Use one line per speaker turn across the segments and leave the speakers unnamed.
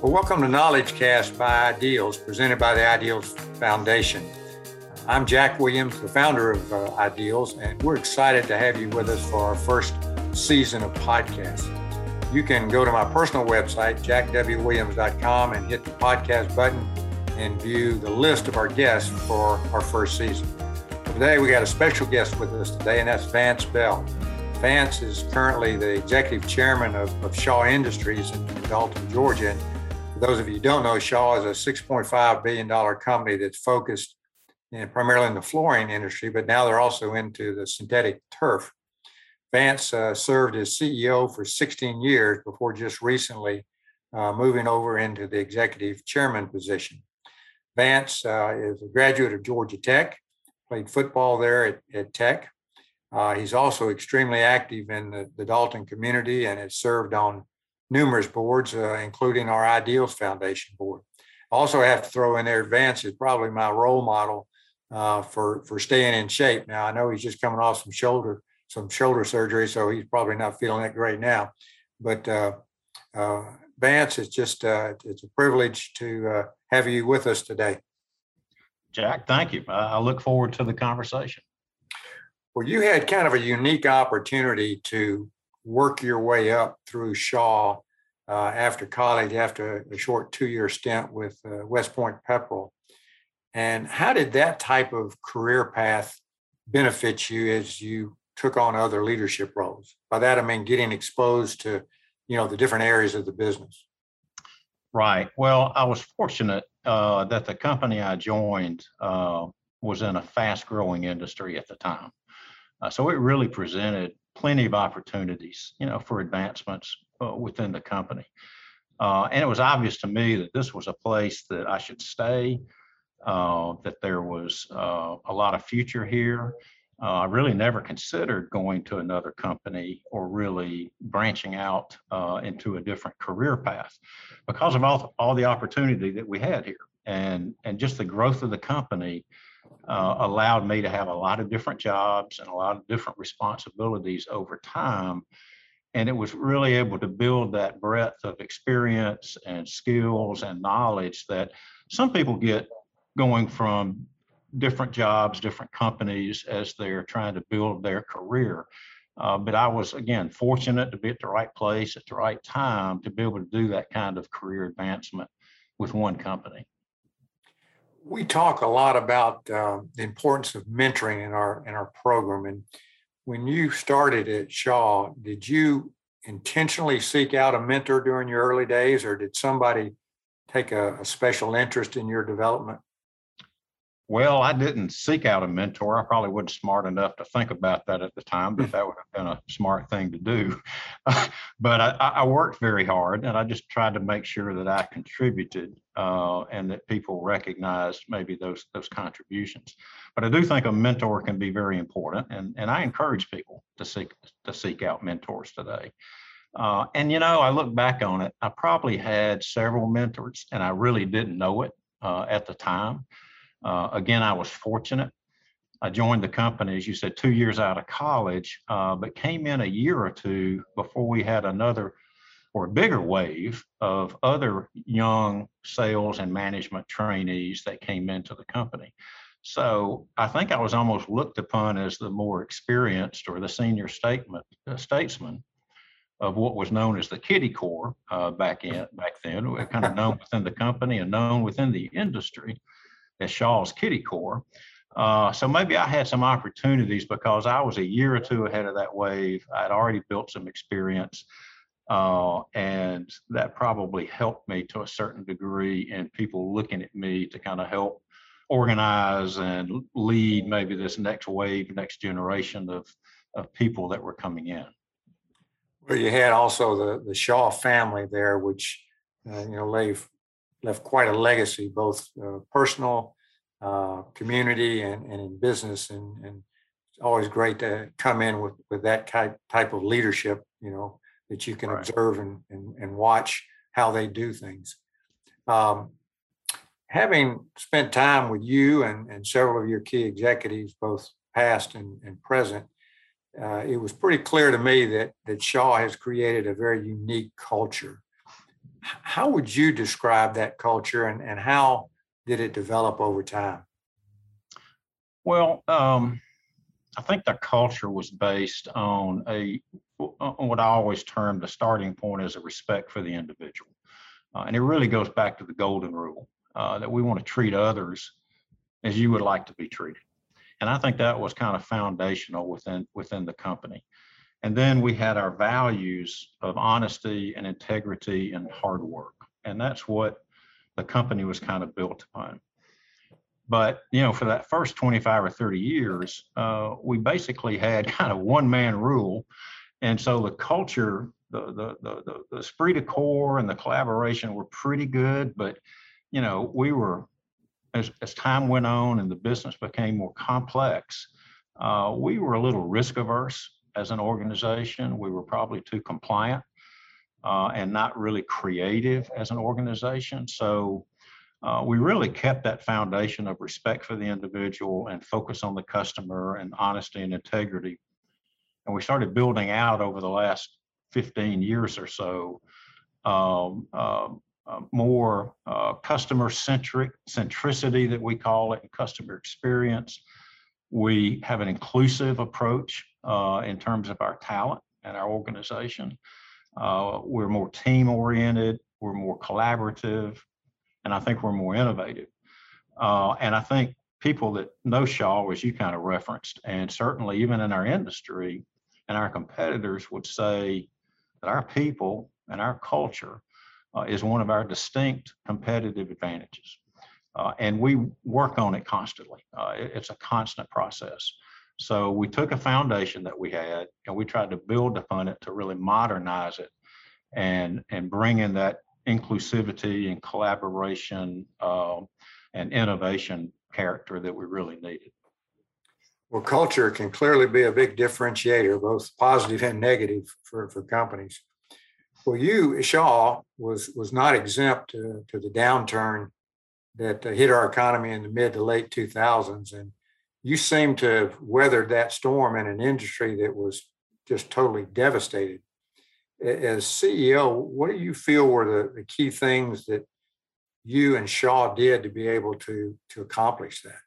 Well, welcome to Knowledge Cast by Ideals, presented by the Ideals Foundation. I'm Jack Williams, the founder of uh, Ideals, and we're excited to have you with us for our first season of podcasts. You can go to my personal website, jackwwilliams.com, and hit the podcast button and view the list of our guests for our first season. Today, we got a special guest with us today, and that's Vance Bell. Vance is currently the executive chairman of, of Shaw Industries in, Dalton, Georgia. And those of you who don't know, Shaw is a $6.5 billion company that's focused in, primarily in the flooring industry, but now they're also into the synthetic turf. Vance uh, served as CEO for 16 years before just recently uh, moving over into the executive chairman position. Vance uh, is a graduate of Georgia Tech, played football there at, at Tech. Uh, he's also extremely active in the, the Dalton community and has served on numerous boards, uh, including our Ideals Foundation board. Also, have to throw in there, Vance is probably my role model uh, for for staying in shape. Now, I know he's just coming off some shoulder some shoulder surgery, so he's probably not feeling that great now. But uh, uh, Vance, it's just uh, it's a privilege to uh, have you with us today.
Jack, thank you. I look forward to the conversation.
Well, you had kind of a unique opportunity to work your way up through Shaw uh, after college, after a short two-year stint with uh, West Point Pepperell. And how did that type of career path benefit you as you took on other leadership roles? By that I mean getting exposed to, you know, the different areas of the business.
Right. Well, I was fortunate uh, that the company I joined uh, was in a fast-growing industry at the time. Uh, so it really presented plenty of opportunities, you know, for advancements uh, within the company. Uh, and it was obvious to me that this was a place that I should stay, uh, that there was uh, a lot of future here. Uh, I really never considered going to another company or really branching out into a different career path because of all, all the opportunity that we had here and, and just the growth of the company uh, allowed me to have a lot of different jobs and a lot of different responsibilities over time. And it was really able to build that breadth of experience and skills and knowledge that some people get going from different jobs, different companies as they're trying to build their career. Uh, but I was, again, fortunate to be at the right place at the right time to be able to do that kind of career advancement with one company
we talk a lot about uh, the importance of mentoring in our in our program. And when you started at Shaw, did you intentionally seek out a mentor during your early days, or did somebody take a, a special interest in your development?
Well, I didn't seek out a mentor. I probably wasn't smart enough to think about that at the time, but that would have been a smart thing to do. but I, I, worked very hard and I just tried to make sure that I contributed uh, and that people recognized maybe those those contributions. But I do think a mentor can be very important, and, and I encourage people to seek to seek out mentors today. Uh, and you know, I look back on it, I probably had several mentors and I really didn't know it uh, at the time. Uh, again, I was fortunate. I joined the company, as you said, two years out of college, uh, but came in a year or two before we had another or a bigger wave of other young sales and management trainees that came into the company. So I think I was almost looked upon as the more experienced or the senior statement, uh, statesman of what was known as the Kitty Corps uh, back in back then, kind of known within the company and known within the industry at Shaw's Kitty Corps. Uh, so maybe I had some opportunities because I was a year or two ahead of that wave. I'd already built some experience, uh, and that probably helped me to a certain degree in people looking at me to kind of help organize and lead maybe this next wave, next generation of, of people that were coming in.
Well, you had also the, the Shaw family there, which, uh, you know, left left quite a legacy, both uh, personal, uh, community, and, and in business. And, and it's always great to come in with, with that type, type of leadership, you know, that you can right. observe and, and, and watch how they do things. Um, having spent time with you and, and several of your key executives, both past and, and present, uh, it was pretty clear to me that, that Shaw has created a very unique culture How would you describe that culture and, and how did it develop over time?
Well, um, I think the culture was based on a what I always term the starting point as a respect for the individual, uh, and it really goes back to the golden rule uh, that we want to treat others as you would like to be treated, and I think that was kind of foundational within within the company. And then we had our values of honesty and integrity and hard work, and that's what the company was kind of built upon. But you know, for that first 25 or 30 years, uh, we basically had kind of one man rule, and so the culture, the the the the, esprit de corps and the collaboration were pretty good. But you know, we were as as time went on and the business became more complex, uh, we were a little risk averse as an organization. We were probably too compliant uh, and not really creative as an organization. So uh, we really kept that foundation of respect for the individual and focus on the customer and honesty and integrity. And we started building out over the last 15 years or so um, uh, uh, more uh, customer centric centricity that we call it, and customer experience. We have an inclusive approach uh, in terms of our talent and our organization. Uh, we're more team oriented, we're more collaborative, and I think we're more innovative. Uh, and I think people that know Shaw, as you kind of referenced, and certainly even in our industry and our competitors would say that our people and our culture uh, is one of our distinct competitive advantages. Uh, and we work on it constantly. Uh, it, it's a constant process. So we took a foundation that we had and we tried to build upon it to really modernize it and and bring in that inclusivity and collaboration uh, and innovation character that we really needed.
Well, culture can clearly be a big differentiator, both positive and negative for, for companies. Well, you, Shaw, was was not exempt to, to the downturn that hit our economy in the mid to late 2000s. And you seem to have weathered that storm in an industry that was just totally devastated as CEO, what do you feel were the, the key things that you and Shaw did to be able to to accomplish that?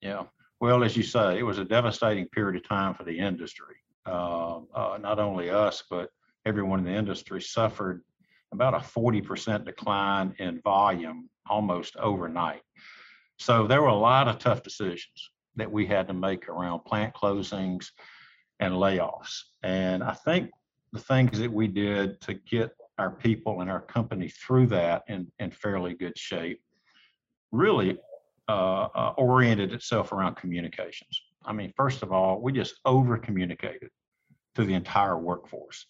Yeah, well, as you say, it was a devastating period of time for the industry. Uh, uh, not only us, but everyone in the industry suffered about a 40% decline in volume almost overnight. So there were a lot of tough decisions that we had to make around plant closings and layoffs. And I think the things that we did to get our people and our company through that in, in fairly good shape really uh, uh, oriented itself around communications. I mean, first of all, we just over communicated to the entire workforce.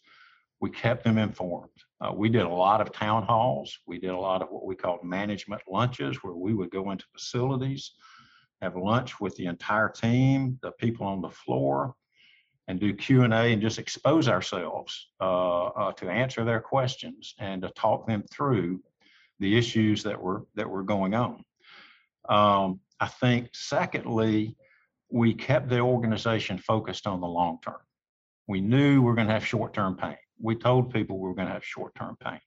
We kept them informed. Uh, we did a lot of town halls. We did a lot of what we called management lunches, where we would go into facilities, have lunch with the entire team, the people on the floor, and do Q and A and just expose ourselves uh, uh, to answer their questions and to talk them through the issues that were that were going on. Um, I think, secondly, we kept the organization focused on the long term. We knew we were going to have short term pain. We told people we were going to have short term pain,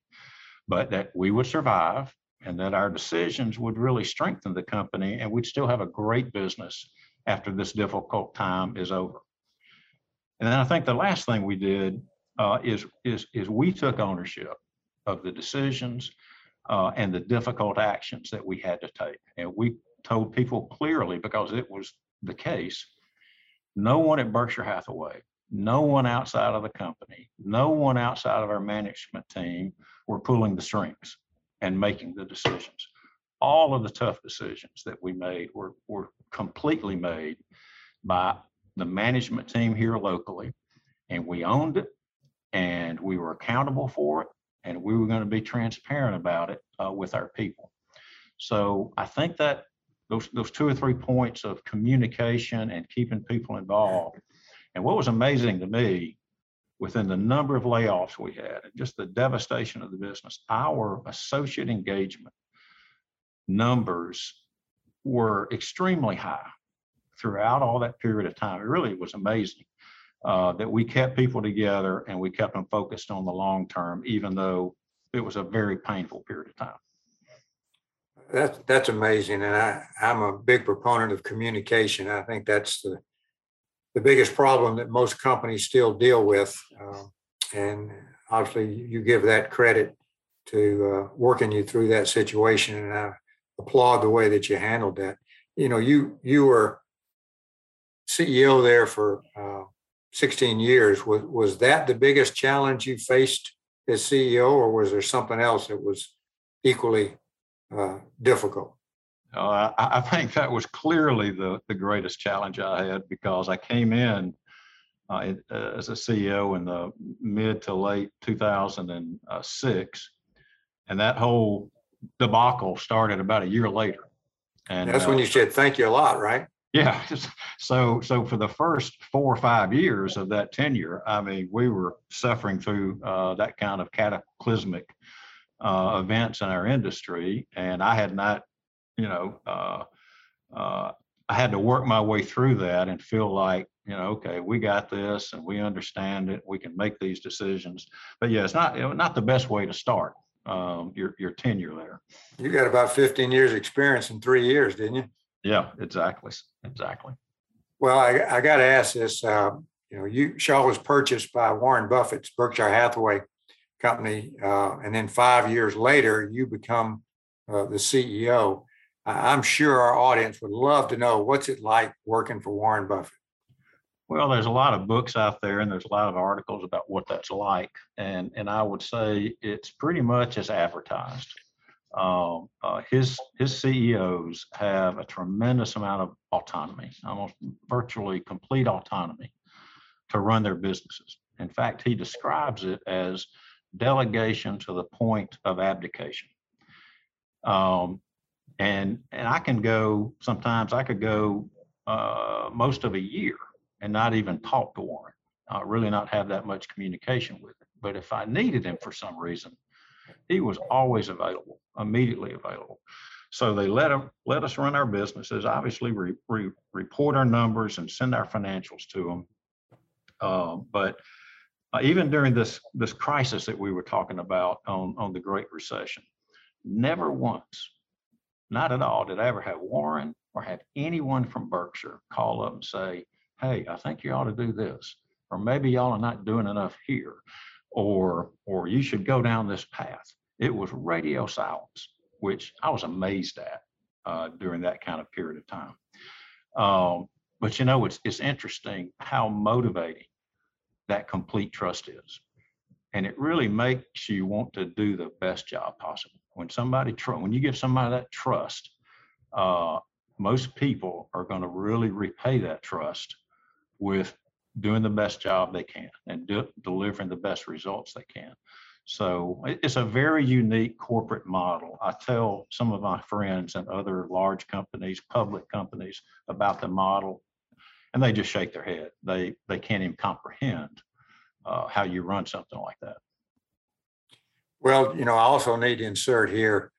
but that we would survive and that our decisions would really strengthen the company and we'd still have a great business after this difficult time is over. And then I think the last thing we did uh, is is is we took ownership of the decisions uh, and the difficult actions that we had to take, and we told people clearly because it was the case. No one at Berkshire Hathaway, no one outside of the company, no one outside of our management team were pulling the strings and making the decisions. All of the tough decisions that we made were were completely made by the management team here locally, and we owned it, and we were accountable for it, and we were going to be transparent about it uh, with our people. So I think that those those two or three points of communication and keeping people involved. And what was amazing to me, within the number of layoffs we had and just the devastation of the business, our associate engagement numbers were extremely high throughout all that period of time. It really was amazing uh, that we kept people together and we kept them focused on the long term, even though it was a very painful period of time.
That's, that's amazing. And I, I'm a big proponent of communication. I think that's the, the biggest problem that most companies still deal with. Um, And obviously you give that credit to uh, working you through that situation. And I applaud the way that you handled that. You know, you, you were CEO there for uh, 16 years. Was, was that the biggest challenge you faced as CEO or was there something else that was equally uh, difficult?
Uh, I, I think that was clearly the, the greatest challenge I had because I came in uh, it- uh, as a CEO in the mid to late 2006. And that whole debacle started about a year later. And
That's when
uh,
you said, thank you a lot, right?
Yeah, so so for the first four or five years of that tenure, I mean, we were suffering through uh, that kind of cataclysmic uh, events in our industry, and I had not, you know, uh, uh, I had to work my way through that and feel like, you know, okay, we got this and we understand it. We can make these decisions. But yeah, it's not not the best way to start um, your your tenure there.
You got about 15 years experience in three years, didn't you?
Yeah, exactly, exactly.
Well, I, I got to ask this, uh, you know, you, Shaw was purchased by Warren Buffett's Berkshire Hathaway company. Uh, and then five years later, you become uh, the CEO. I'm sure our audience would love to know what's it like working for Warren Buffett?
Well, there's a lot of books out there and there's a lot of articles about what that's like. And, and I would say it's pretty much as advertised. Um, uh, his, his CEOs have a tremendous amount of autonomy, almost virtually complete autonomy to run their businesses. In fact, he describes it as delegation to the point of abdication. Um, and, and I can go, sometimes I could go uh, most of a year and not even talk to Warren, uh, really not have that much communication with him. But if I needed him for some reason, he was always available, immediately available. So they let him let us run our businesses. Obviously, re, report our numbers and send our financials to them. Uh, but uh, even during this this crisis that we were talking about on on the Great Recession, never once, not at all, did I ever have Warren or have anyone from Berkshire call up and say, hey, I think you ought to do this, or maybe y'all are not doing enough here, or or you should go down this path. It was radio silence, which I was amazed at uh, during that kind of period of time. Um, but you know, it's it's interesting how motivating that complete trust is, and it really makes you want to do the best job possible. When somebody tr- when you give somebody that trust, uh, most people are going to really repay that trust with doing the best job they can and delivering the best results they can. So it's a very unique corporate model. I tell some of my friends and other large companies, public companies about the model, and they just shake their head. They they can't even comprehend uh, how you run something like that.
Well, you know, I also need to insert here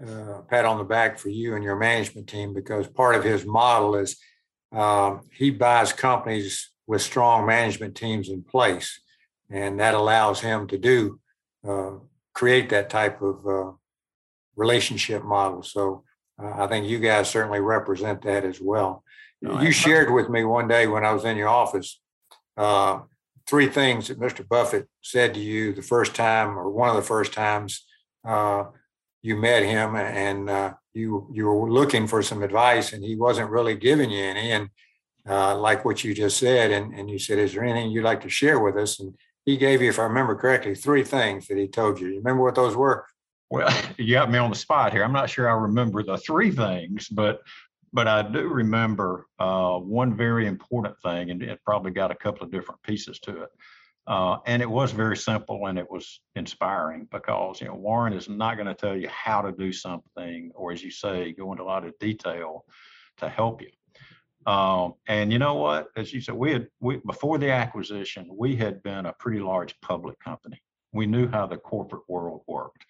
uh, a pat on the back for you and your management team because part of his model is um, he buys companies with strong management teams in place, and that allows him to do uh, create that type of uh, relationship model. So uh, I think you guys certainly represent that as well.
No,
you shared with me one day when I was in your office uh, three things that Mr. Buffett said to you the first time, or one of the first times uh, you met him, and uh, you you were looking for some advice, and he wasn't really giving you any. And uh, like what you just said, and, and you said, "Is there anything you'd like to share with us?" And he gave you, if I remember correctly, three things that he told you. You remember what those were?
Well, you got me on the spot here. I'm not sure I remember the three things, but but I do remember uh, one very important thing, and it probably got a couple of different pieces to it. Uh, and it was very simple and it was inspiring because you know Warren is not going to tell you how to do something, or as you say, go into a lot of detail to help you. Um, and you know what? As you said, we had we before the acquisition, we had been a pretty large public company. We knew how the corporate world worked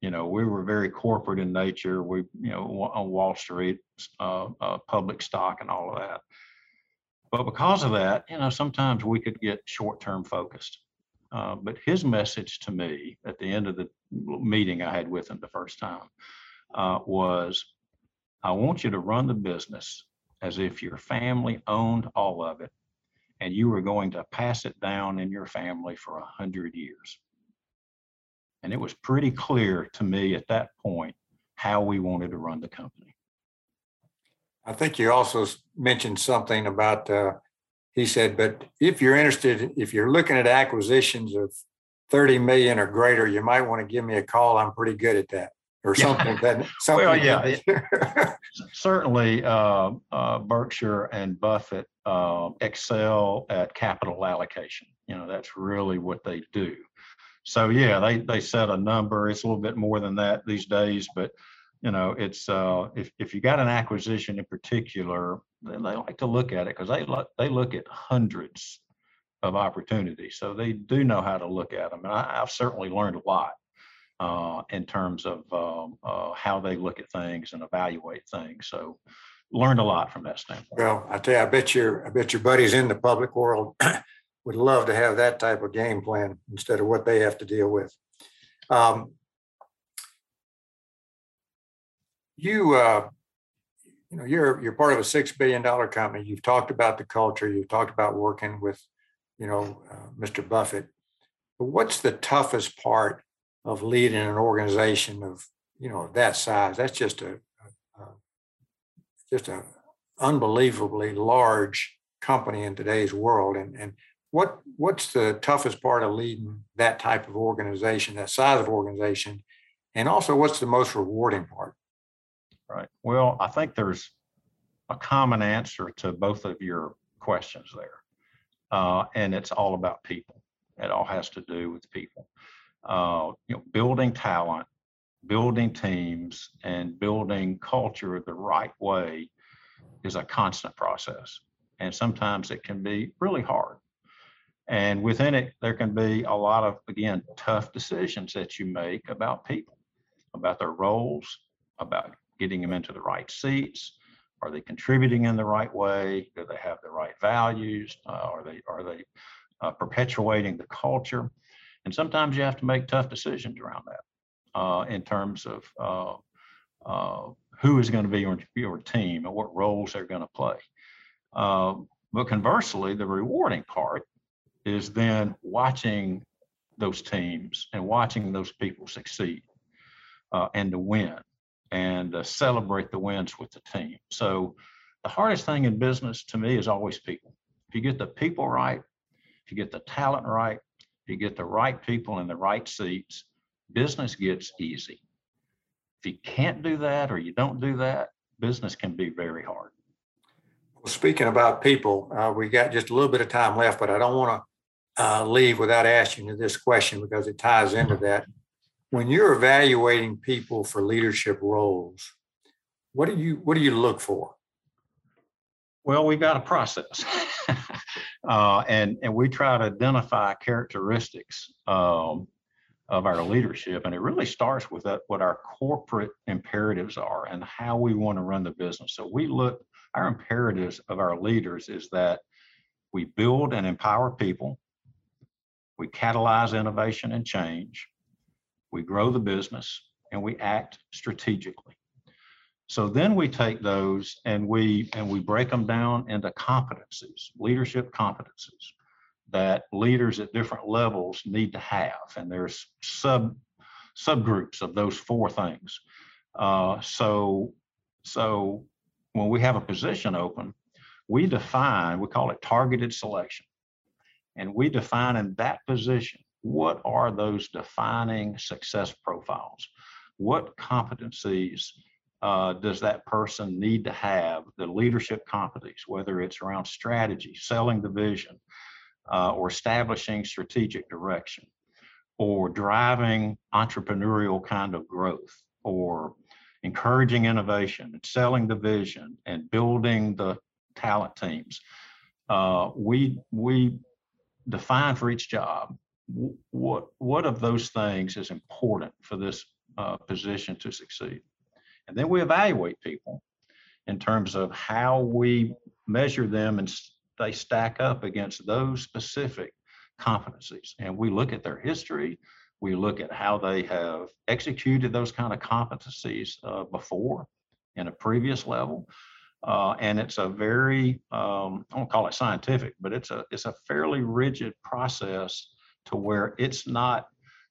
you know, we were very corporate in nature. We, you know, on Wall Street, uh, uh, public stock and all of that. But because of that, you know, sometimes we could get short-term focused. Uh, but his message to me at the end of the meeting I had with him the first time uh, was, I want you to run the business as if your family owned all of it and you were going to pass it down in your family for a hundred years. And it was pretty clear to me at that point how we wanted to run the company.
I think you also mentioned something about, uh, he said, but if you're interested, if you're looking at acquisitions of 30 million or greater, you might want to give me a call. I'm pretty good at that or
Yeah.
something that. something
yeah,
that-
Certainly, uh, uh, Berkshire and Buffett uh, excel at capital allocation. You know, that's really what they do. So yeah, they they set a number. It's a little bit more than that these days, but you know, it's uh, if if you got an acquisition in particular, then they like to look at it because they look they look at hundreds of opportunities. So they do know how to look at them, and I, I've certainly learned a lot uh, in terms of um, uh, how they look at things and evaluate things. So learned a lot from that standpoint.
Well, I tell you, I bet your, I bet your buddies in the public world would love to have that type of game plan instead of what they have to deal with. Um, You, uh, you know, you're, you're part of a six billion dollar company. You've talked about the culture. You've talked about working with, you know, uh, Mr. Buffett. But what's the toughest part of leading an organization of, you know, that size? That's just a, a- a- just a unbelievably large company in today's world. And, and what, what's the toughest part of leading that type of organization, that size of organization? And also, what's the most rewarding part?
Right. Well, I think there's a common answer to both of your questions there. Uh, and it's all about people. It all has to do with people. Uh, you know, building talent, building teams, and building culture the right way is a constant process. And sometimes it can be really hard. And within it, there can be a lot of, again, tough decisions that you make about people, about their roles, about getting them into the right seats. Are they contributing in the right way? Do they have the right values? Uh, are they are they uh, perpetuating the culture? And sometimes you have to make tough decisions around that uh, in terms of uh, uh, who is going to be your, your team and what roles they're going to play. Uh, but conversely, the rewarding part is then watching those teams and watching those people succeed uh, and to win and uh, celebrate the wins with the team. So the hardest thing in business to me is always people. If you get the people right, if you get the talent right, if you get the right people in the right seats, business gets easy. If you can't do that or you don't do that, business can be very hard.
Well, Speaking about people, uh, we got just a little bit of time left, but I don't want to uh, leave without asking you this question because it ties into that. When you're evaluating people for leadership roles, what do you what do you look for?
Well, we've got a process. uh, and, and we try to identify characteristics um, of our leadership. And it really starts with that, what our corporate imperatives are and how we want to run the business. So we look, our imperatives of our leaders is that we build and empower people, we catalyze innovation and change, we grow the business, and we act strategically. So then we take those and we and we break them down into competencies, leadership competencies that leaders at different levels need to have. And there's sub subgroups of those four things. Uh, so so when we have a position open, we define, we call it targeted selection. And we define in that position, what are those defining success profiles? What competencies uh, does that person need to have the leadership competencies, whether it's around strategy, selling the vision, uh, or establishing strategic direction, or driving entrepreneurial kind of growth, or encouraging innovation and selling the vision and building the talent teams. Uh, we we define for each job what what of those things is important for this uh, position to succeed. And then we evaluate people in terms of how we measure them and they stack up against those specific competencies. And we look at their history, we look at how they have executed those kind of competencies uh, before in a previous level. Uh, and it's a very, um, I won't call it scientific, but it's a it's a fairly rigid process to where it's not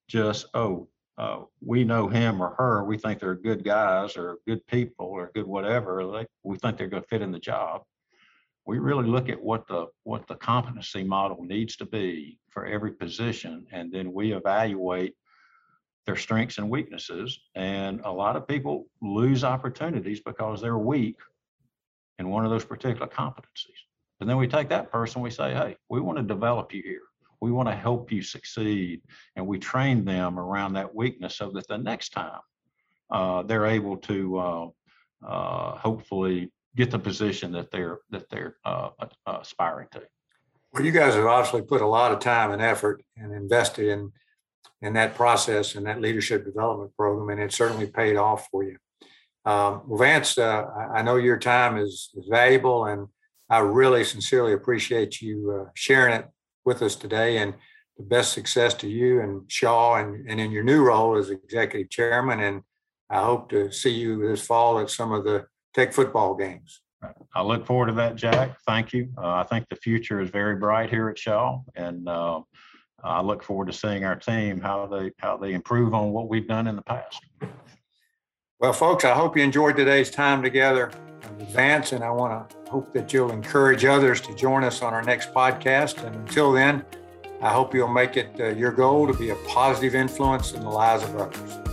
just oh uh, we know him or her, we think they're good guys or good people or good whatever. Like we think they're going to fit in the job. We really look at what the what the competency model needs to be for every position, and then we evaluate their strengths and weaknesses. And a lot of people lose opportunities because they're weak in one of those particular competencies. And then we take that person, we say, hey, we want to develop you here. We want to help you succeed. And we train them around that weakness so that the next time uh, they're able to uh, uh, hopefully get the position that they're that they're uh, aspiring to.
Well, you guys have obviously put a lot of time and effort and invested in in that process and that leadership development program, and it certainly paid off for you. Um, Vance, uh, I know your time is, is, valuable, and I really sincerely appreciate you uh, sharing it with us today. And the best success to you and Shaw, and, and in your new role as executive chairman. And I hope to see you this fall at some of the Tech football games.
I look forward to that, Jack. Thank you. Uh, I think the future is very bright here at Shaw, and uh, I look forward to seeing our team how they how they improve on what we've done in the past.
Well, folks, I hope you enjoyed today's time together in advance, and I want to hope that you'll encourage others to join us on our next podcast. And until then, I hope you'll make it uh, your goal to be a positive influence in the lives of others.